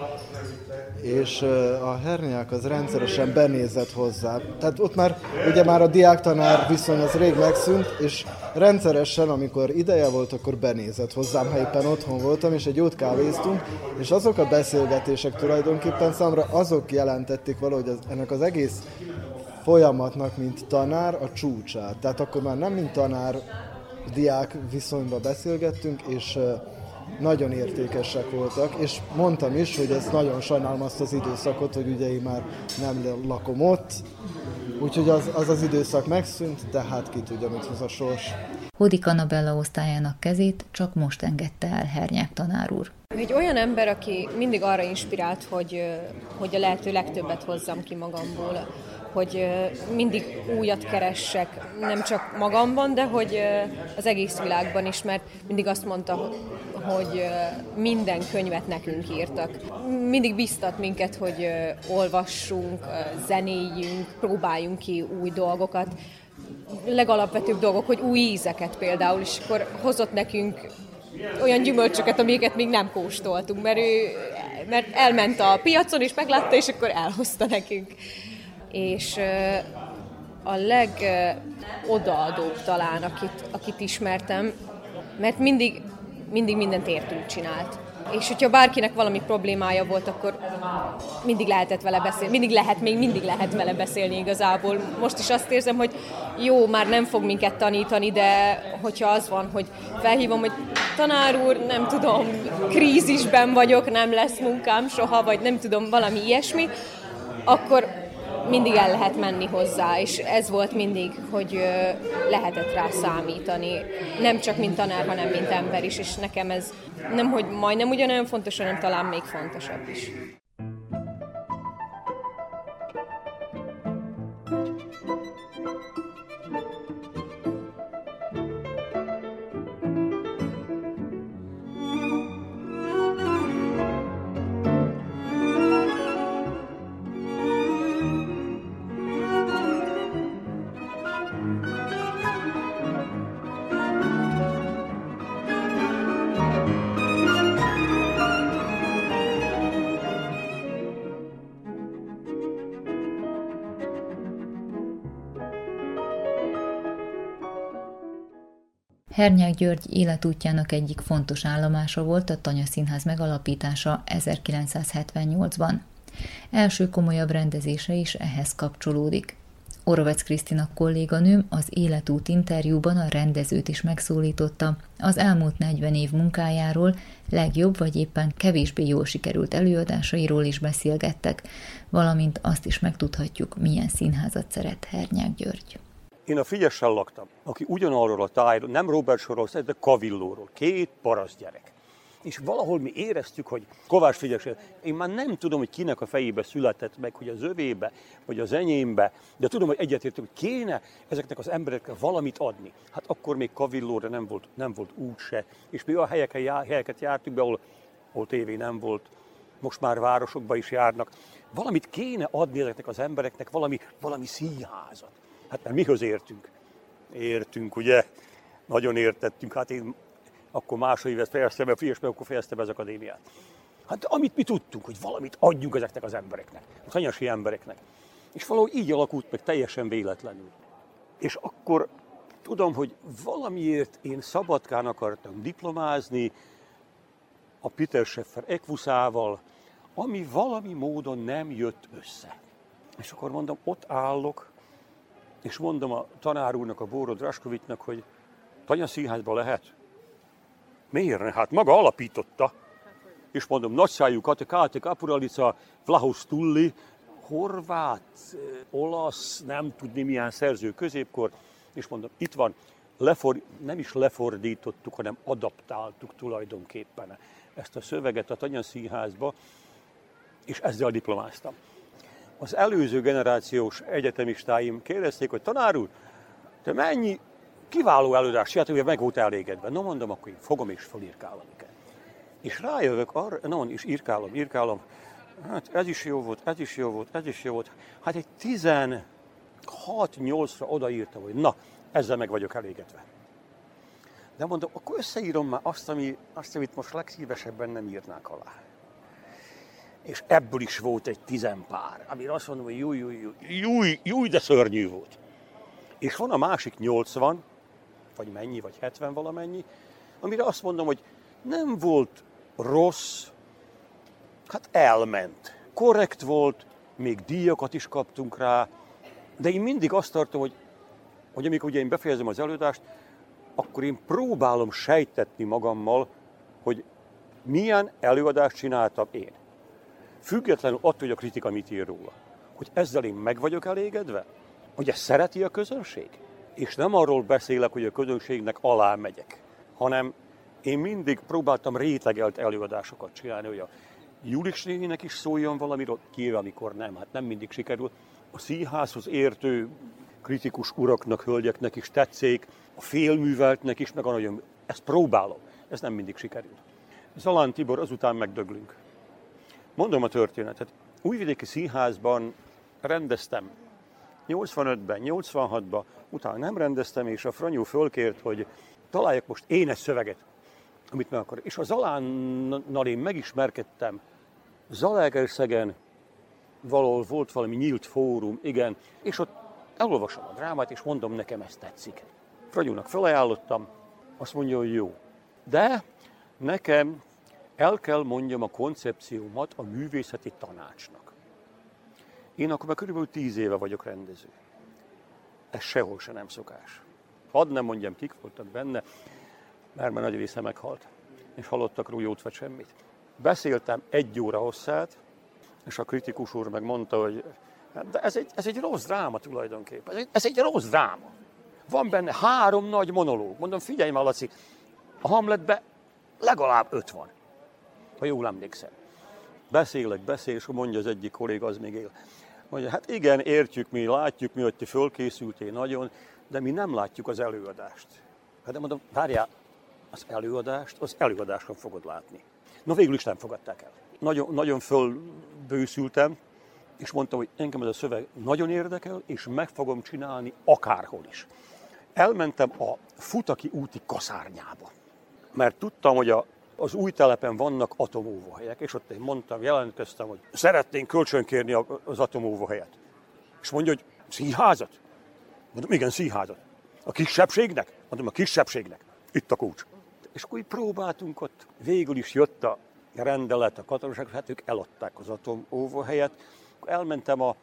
és a hernyák az rendszeresen benézett hozzá. Tehát ott már, ugye már a diáktanár viszony az rég megszűnt, és rendszeresen, amikor ideje volt, akkor benézett hozzám, ha éppen otthon voltam, és egy jót kávéztunk, és azok a beszélgetések tulajdonképpen számra azok jelentették valahogy az, ennek az egész folyamatnak, mint tanár, a csúcsát. Tehát akkor már nem mint tanár, diák viszonyban beszélgettünk, és nagyon értékesek voltak, és mondtam is, hogy ezt nagyon sajnálom azt az időszakot, hogy ugye én már nem lakom ott, úgyhogy az az, az időszak megszűnt, tehát ki tudja, mit hoz a sors. Hodik Annabella osztályának kezét csak most engedte el Hernyák tanár úr. Egy olyan ember, aki mindig arra inspirált, hogy, hogy a lehető legtöbbet hozzam ki magamból hogy mindig újat keressek, nem csak magamban, de hogy az egész világban is, mert mindig azt mondta, hogy minden könyvet nekünk írtak. Mindig biztat minket, hogy olvassunk, zenéljünk, próbáljunk ki új dolgokat, legalapvetőbb dolgok, hogy új ízeket például, és akkor hozott nekünk olyan gyümölcsöket, amiket még nem kóstoltunk, mert ő mert elment a piacon, és meglátta, és akkor elhozta nekünk és a legodaadóbb talán, akit, akit ismertem, mert mindig, mindig mindent értünk csinált. És hogyha bárkinek valami problémája volt, akkor mindig lehetett vele beszélni, mindig lehet, még mindig lehet vele beszélni igazából. Most is azt érzem, hogy jó, már nem fog minket tanítani, de hogyha az van, hogy felhívom, hogy tanár úr, nem tudom, krízisben vagyok, nem lesz munkám soha, vagy nem tudom, valami ilyesmi, akkor mindig el lehet menni hozzá, és ez volt mindig, hogy lehetett rá számítani. Nem csak mint tanár, hanem mint ember is, és nekem ez nem, hogy majdnem ugyanolyan fontos, hanem talán még fontosabb is. Hernyák György életútjának egyik fontos állomása volt a Tanya Színház megalapítása 1978-ban. Első komolyabb rendezése is ehhez kapcsolódik. Orovec Krisztina kolléganőm az Életút interjúban a rendezőt is megszólította, az elmúlt 40 év munkájáról, legjobb vagy éppen kevésbé jól sikerült előadásairól is beszélgettek, valamint azt is megtudhatjuk, milyen színházat szeret Hernyák György. Én a Figyessel laktam, aki ugyanarról a tájról, nem Robert Sorról, de Kavillóról, két paraszt gyerek és valahol mi éreztük, hogy Kovács Frigyes, én már nem tudom, hogy kinek a fejébe született meg, hogy az övébe, vagy az enyémbe, de tudom, hogy egyetértünk, hogy kéne ezeknek az embereknek valamit adni. Hát akkor még Kavillóra nem volt, nem volt útse, és mi olyan helyeken, já, helyeket jártunk be, ahol, ahol tévé nem volt, most már városokba is járnak. Valamit kéne adni ezeknek az embereknek, valami, valami színházat. Hát mert mihöz értünk? Értünk, ugye? Nagyon értettünk. Hát én akkor másodévet fejeztem be, meg akkor fejezte be az akadémiát. Hát amit mi tudtunk, hogy valamit adjunk ezeknek az embereknek, a hanyasi embereknek. És valahogy így alakult meg teljesen véletlenül. És akkor tudom, hogy valamiért én Szabadkán akartam diplomázni, a Peter Scheffer Equusával, ami valami módon nem jött össze. És akkor mondom, ott állok, és mondom a tanár úrnak, a Bórod Raskovitnak, hogy Tanya színházba lehet? Miért? Hát maga alapította. És mondom, nagyszájú katekáte kapuralica, Vlahos Tulli, horvát, eh, olasz, nem tudni milyen szerző középkor, és mondom, itt van, lefor, nem is lefordítottuk, hanem adaptáltuk tulajdonképpen ezt a szöveget a Tanya Színházba, és ezzel diplomáztam. Az előző generációs egyetemistáim kérdezték, hogy tanár úr, te mennyi kiváló előadást csinált, hogy meg volt elégedve. No mondom, akkor én fogom és felírkálom őket. És rájövök arra, no, és írkálom, írkálom, hát ez is jó volt, ez is jó volt, ez is jó volt. Hát egy 16-8-ra odaírtam, hogy na, ezzel meg vagyok elégedve. De mondom, akkor összeírom már azt, ami, azt amit most legszívesebben nem írnák alá. És ebből is volt egy tizenpár, amire azt mondom, hogy júj, júj, júj, júj, júj, de szörnyű volt. És van a másik 80, vagy mennyi, vagy 70 valamennyi, amire azt mondom, hogy nem volt rossz, hát elment. Korrekt volt, még díjakat is kaptunk rá, de én mindig azt tartom, hogy, hogy amikor ugye én befejezem az előadást, akkor én próbálom sejtetni magammal, hogy milyen előadást csináltam én. Függetlenül attól, hogy a kritika mit ír róla. Hogy ezzel én meg vagyok elégedve? Hogy ezt szereti a közönség? és nem arról beszélek, hogy a közönségnek alá megyek, hanem én mindig próbáltam rétegelt előadásokat csinálni, hogy a Julis néninek is szóljon valamiről, kivéve amikor nem, hát nem mindig sikerül. A színházhoz értő kritikus uraknak, hölgyeknek is tetszik, a félműveltnek is, meg a nagyon, ezt próbálom, ez nem mindig sikerül. Zalán Tibor, azután megdöglünk. Mondom a történetet. Újvidéki színházban rendeztem 85-ben, 86-ban, utána nem rendeztem, és a Franyó fölkért, hogy találjak most én egy szöveget, amit meg akar. És a Zalánnal én megismerkedtem. Zalaegerszegen valahol volt valami nyílt fórum, igen, és ott elolvasom a drámát, és mondom, nekem ez tetszik. Franyónak felajánlottam, azt mondja, hogy jó. De nekem el kell mondjam a koncepciómat a művészeti tanácsnak. Én akkor már körülbelül tíz éve vagyok rendező. Ez sehol se nem szokás. Hadd nem mondjam, kik voltak benne, mert már nagy része meghalt. És halottak jót vagy semmit. Beszéltem egy óra hosszát, és a kritikus úr meg mondta, hogy de ez egy, ez egy rossz dráma tulajdonképpen. Ez egy, ez egy rossz dráma. Van benne három nagy monológ. Mondom, figyelj már, Laci, a Hamletbe legalább öt van, ha jól emlékszem. Beszélek, beszél, és mondja az egyik kolléga, az még él. Mondja, hát igen, értjük mi, látjuk mi, hogy ti fölkészültél nagyon, de mi nem látjuk az előadást. Hát de mondom, várjál, az előadást, az előadáson fogod látni. Na végül is nem fogadták el. Nagyon, nagyon fölbőszültem, és mondtam, hogy engem ez a szöveg nagyon érdekel, és meg fogom csinálni akárhol is. Elmentem a Futaki úti kaszárnyába, mert tudtam, hogy a az új telepen vannak atomóvóhelyek, és ott én mondtam, jelentkeztem, hogy szeretnénk kölcsönkérni az atomóvóhelyet. És mondja, hogy színházat? Mondom, igen, színházat. A kisebbségnek? Mondom, a kisebbségnek. itt a kulcs. És akkor így próbáltunk ott, végül is jött a rendelet a katonaság, hát ők eladták az atomóvóhelyet. Elmentem a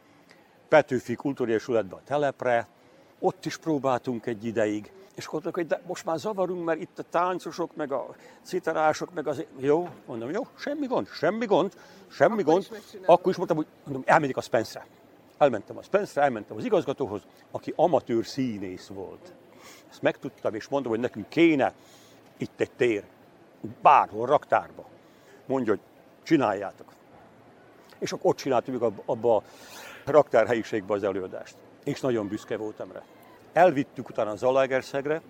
Petőfi Kultúrésületbe a telepre, ott is próbáltunk egy ideig, és akkor hogy de most már zavarunk, mert itt a táncosok, meg a citarások, meg az... Jó, mondom, jó, semmi gond, semmi gond, semmi akkor gond. Is akkor is mondtam, hogy mondom, elmegyek a Spence-re. Elmentem a Spence-re, elmentem az igazgatóhoz, aki amatőr színész volt. Ezt megtudtam, és mondom, hogy nekünk kéne itt egy tér, bárhol, raktárba. Mondja, hogy csináljátok. És akkor ott csináltuk abba a raktárhelyiségbe az előadást. És nagyon büszke voltam rá. Elvittük utána Zalaegerszegre,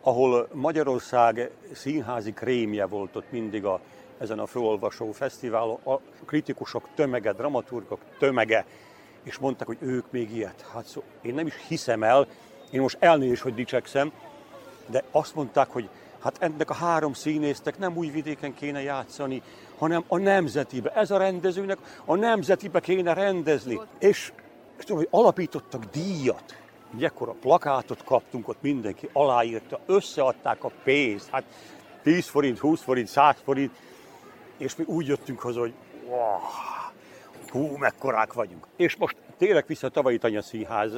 ahol Magyarország színházi krémje volt ott mindig a, ezen a főolvasó fesztiválon, a kritikusok tömege, dramaturgok tömege, és mondták, hogy ők még ilyet. Hát szó, én nem is hiszem el, én most elnézést, hogy dicsekszem, de azt mondták, hogy hát ennek a három színésztek nem új vidéken kéne játszani, hanem a nemzetibe. Ez a rendezőnek a nemzetibe kéne rendezni. És, és tudom, hogy alapítottak díjat. Egy ekkora plakátot kaptunk, ott mindenki aláírta, összeadták a pénzt. Hát 10 forint, 20 forint, 100 forint, és mi úgy jöttünk haza, hogy wow, hú, mekkorák vagyunk. És most térek vissza a tavalyi tanyaszínház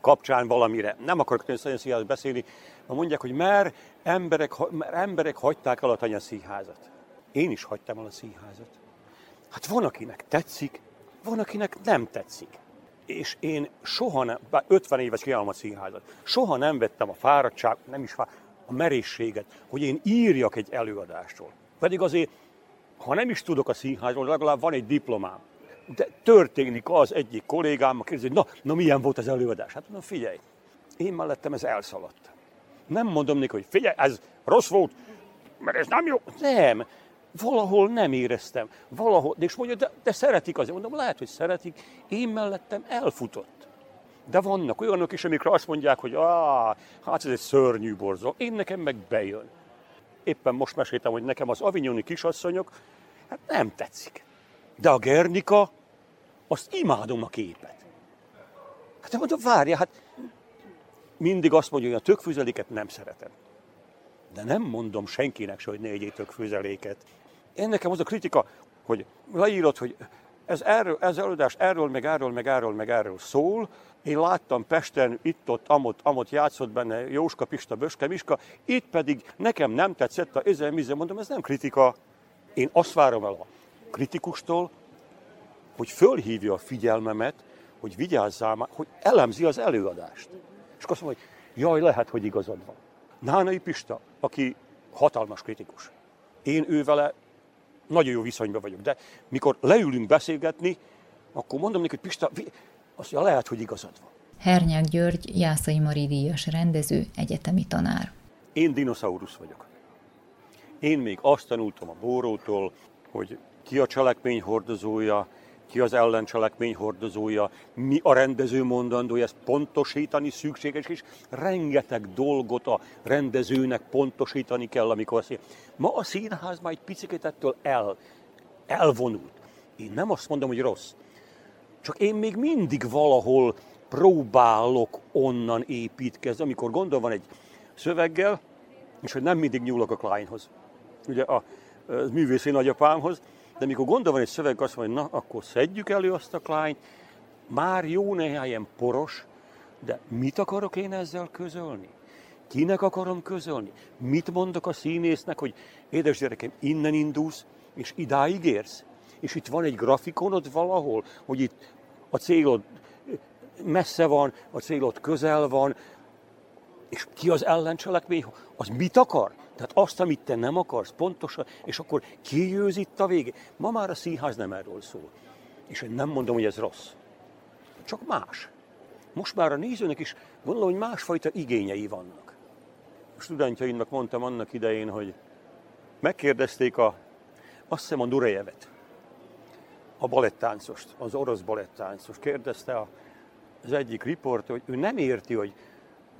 kapcsán valamire. Nem akarok tanyaszínház beszélni, mert mondják, hogy mer emberek, mer emberek hagyták el a tanyaszínházat. Én is hagytam el a színházat. Hát van, akinek tetszik, van, akinek nem tetszik. És én soha nem, bár 50 éves csinálom a színházat, soha nem vettem a fáradtság, nem is a merészséget, hogy én írjak egy előadásról. Pedig azért, ha nem is tudok a színházról, legalább van egy diplomám. De történik az egyik kollégám, kérdezi, hogy na, na milyen volt az előadás? Hát mondom, figyelj, én mellettem ez elszaladt. Nem mondom neki, hogy figyelj, ez rossz volt, mert ez nem jó. Nem, valahol nem éreztem. Valahol, és mondja, de, de szeretik azért. Mondom, lehet, hogy szeretik, én mellettem elfutott. De vannak olyanok is, amikre azt mondják, hogy ah, hát ez egy szörnyű borzó. Én nekem meg bejön. Éppen most meséltem, hogy nekem az avignoni kisasszonyok, hát nem tetszik. De a Gernika, azt imádom a képet. Hát mondom, várja, hát mindig azt mondja, hogy a tökfüzeléket nem szeretem. De nem mondom senkinek se, hogy ne egyél tökfüzeléket. Én nekem az a kritika, hogy leírod, hogy ez, erről, ez előadás erről, meg erről, meg erről, meg erről szól. Én láttam Pesten, itt-ott, amott, amott játszott benne Jóska, Pista, Böske, Miska, itt pedig nekem nem tetszett a ezen, mizen, mondom, ez nem kritika. Én azt várom el a kritikustól, hogy fölhívja a figyelmemet, hogy vigyázzál hogy elemzi az előadást. És azt mondja, hogy jaj, lehet, hogy igazad van. Nánai Pista, aki hatalmas kritikus. Én ő vele nagyon jó viszonyban vagyok, de mikor leülünk beszélgetni, akkor mondom neki, hogy Pista, azt mondja, lehet, hogy igazad van. Hernyák György, Jászai Mari díjas rendező, egyetemi tanár. Én dinoszaurusz vagyok. Én még azt tanultam a Bórótól, hogy ki a cselekmény hordozója, ki az ellencselekmény hordozója, mi a rendező mondandója, ezt pontosítani szükséges, és rengeteg dolgot a rendezőnek pontosítani kell, amikor azt. Ma a színház már egy picit ettől el, elvonult. Én nem azt mondom, hogy rossz. Csak én még mindig valahol próbálok onnan építkezni, amikor gondol van egy szöveggel, és hogy nem mindig nyúlok a Kleinhoz. Ugye a, a művészi nagyapámhoz, de mikor gondol van egy szöveg, azt mondja, na, akkor szedjük elő azt a klányt, már jó néhány ilyen poros, de mit akarok én ezzel közölni? Kinek akarom közölni? Mit mondok a színésznek, hogy édes gyerekem, innen indulsz, és idáig érsz? És itt van egy grafikonod valahol, hogy itt a célod messze van, a célod közel van, és ki az ellencselekmény, az mit akar? Tehát azt, amit te nem akarsz, pontosan, és akkor kijöjj itt a vége. Ma már a színház nem erről szól. És én nem mondom, hogy ez rossz. Csak más. Most már a nézőnek is gondolom, hogy másfajta igényei vannak. A studentjaimnak mondtam annak idején, hogy megkérdezték a, azt hiszem a Nurejevet, a balettáncost, az orosz balettáncost. Kérdezte az egyik riporter, hogy ő nem érti, hogy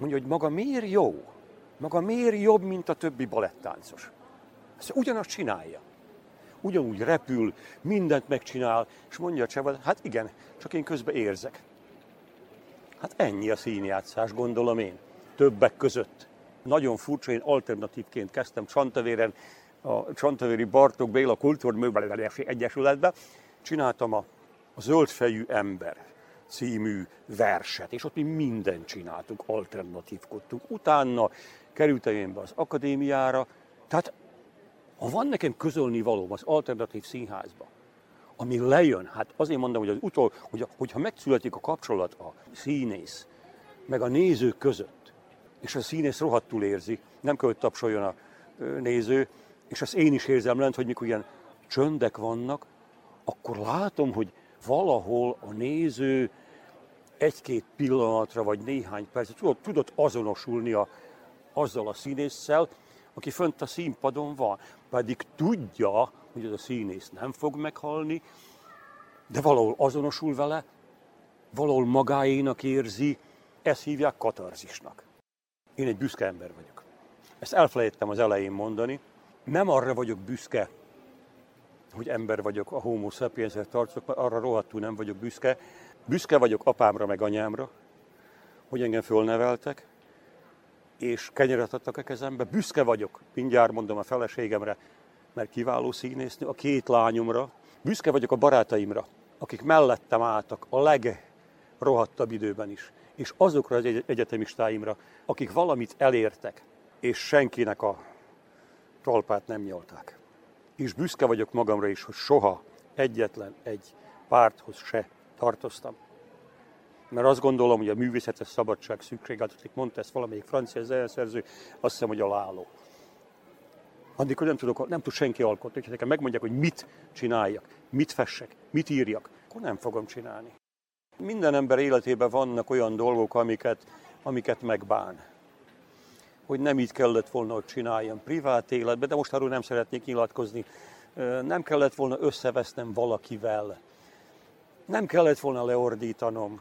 mondja, hogy maga miért jó maga miért jobb, mint a többi balettáncos? Ezt ugyanazt csinálja. Ugyanúgy repül, mindent megcsinál, és mondja a hát igen, csak én közben érzek. Hát ennyi a színjátszás, gondolom én. Többek között. Nagyon furcsa, én alternatívként kezdtem Csantavéren, a Csantavéri Bartók Béla Kultúrművelési Egyesületbe. Csináltam a, a Zöldfejű ember című verset, és ott mi mindent csináltunk, alternatívkodtunk. Utána kerültem én be az akadémiára, tehát ha van nekem közölni valóm az alternatív színházba, ami lejön, hát azért mondom, hogy az utol, hogy, hogyha megszületik a kapcsolat a színész, meg a néző között, és a színész rohadtul érzi, nem kell, hogy tapsoljon a néző, és ezt én is érzem lent, hogy mikor ilyen csöndek vannak, akkor látom, hogy valahol a néző egy-két pillanatra, vagy néhány percet tudott, tudott azonosulni a, azzal a színésszel, aki fönt a színpadon van. Pedig tudja, hogy ez a színész nem fog meghalni, de valahol azonosul vele, valahol magáénak érzi, ezt hívják katarzisnak. Én egy büszke ember vagyok. Ezt elfelejtettem az elején mondani. Nem arra vagyok büszke, hogy ember vagyok, a homo sapiens tartozok, mert arra rohadtul nem vagyok büszke. Büszke vagyok apámra meg anyámra, hogy engem fölneveltek, és kenyeret adtak a kezembe. Büszke vagyok, mindjárt mondom a feleségemre, mert kiváló színésznő, a két lányomra. Büszke vagyok a barátaimra, akik mellettem álltak a legrohadtabb időben is. És azokra az egyetemistáimra, akik valamit elértek, és senkinek a talpát nem nyolták. És büszke vagyok magamra is, hogy soha egyetlen egy párthoz se tartoztam. Mert azt gondolom, hogy a művészetes szabadság szükségletetik, mondta ezt valamelyik francia zeneszerző, azt hiszem, hogy a láló. Addig, nem, tudok, nem tud senki alkotni, hogyha nekem megmondják, hogy mit csináljak, mit fessek, mit írjak, akkor nem fogom csinálni. Minden ember életében vannak olyan dolgok, amiket, amiket megbán. Hogy nem így kellett volna, hogy csináljam privát életben, de most arról nem szeretnék nyilatkozni. Nem kellett volna összevesznem valakivel. Nem kellett volna leordítanom.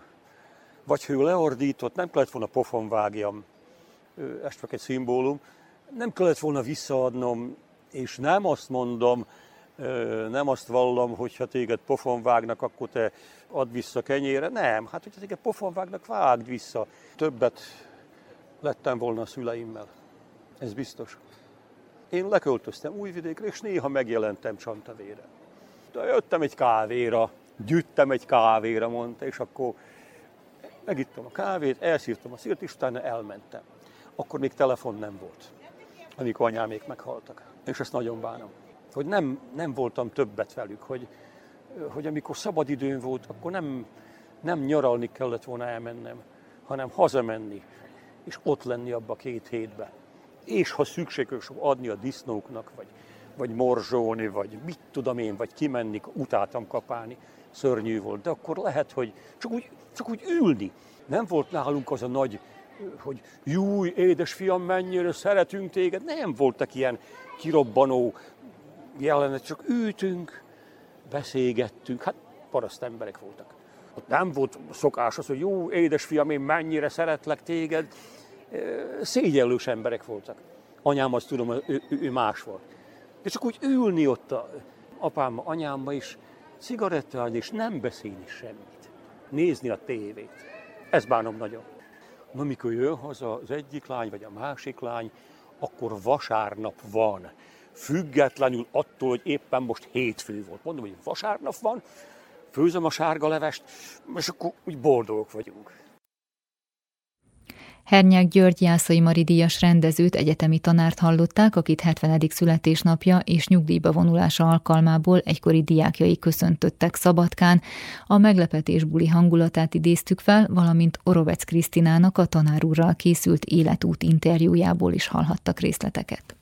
Vagy ha ő leordított, nem kellett volna pofon vágjam. Ez csak egy szimbólum nem kellett volna visszaadnom, és nem azt mondom, nem azt vallom, hogy ha téged pofon vágnak, akkor te add vissza kenyére. Nem, hát hogyha téged pofon vágnak, vágd vissza. Többet lettem volna a szüleimmel. Ez biztos. Én leköltöztem Újvidékre, és néha megjelentem Csantavére. De jöttem egy kávéra, gyűjtem egy kávéra, mondta, és akkor megittem a kávét, elszírtam a szírt, és utána elmentem. Akkor még telefon nem volt amikor anyámék meghaltak. És ezt nagyon bánom. Hogy nem, nem voltam többet velük, hogy, hogy amikor szabadidőm volt, akkor nem, nem nyaralni kellett volna elmennem, hanem hazamenni, és ott lenni abba két hétbe. És ha szükséges adni a disznóknak, vagy, vagy morzsolni, vagy mit tudom én, vagy kimenni, utáltam kapálni, szörnyű volt. De akkor lehet, hogy csak úgy, csak úgy ülni. Nem volt nálunk az a nagy hogy júj, édesfiam, mennyire szeretünk téged. Nem voltak ilyen kirobbanó jelenet, csak ültünk, beszélgettünk, hát paraszt emberek voltak. Ott nem volt szokás az, hogy jó, édesfiam, én mennyire szeretlek téged. Szégyellős emberek voltak. Anyám azt tudom, ő, ő, más volt. De csak úgy ülni ott a apám, anyámba is, cigarettálni, és nem beszélni semmit. Nézni a tévét. Ez bánom nagyon. Na, mikor jön haza az egyik lány, vagy a másik lány, akkor vasárnap van. Függetlenül attól, hogy éppen most hétfő volt. Mondom, hogy vasárnap van, főzöm a sárga levest, és akkor úgy boldogok vagyunk. Hernyák György Jászai Mari díjas rendezőt, egyetemi tanárt hallották, akit 70. születésnapja és nyugdíjba vonulása alkalmából egykori diákjai köszöntöttek Szabadkán. A meglepetés buli hangulatát idéztük fel, valamint Orovec Krisztinának a tanárúrral készült életút interjújából is hallhattak részleteket.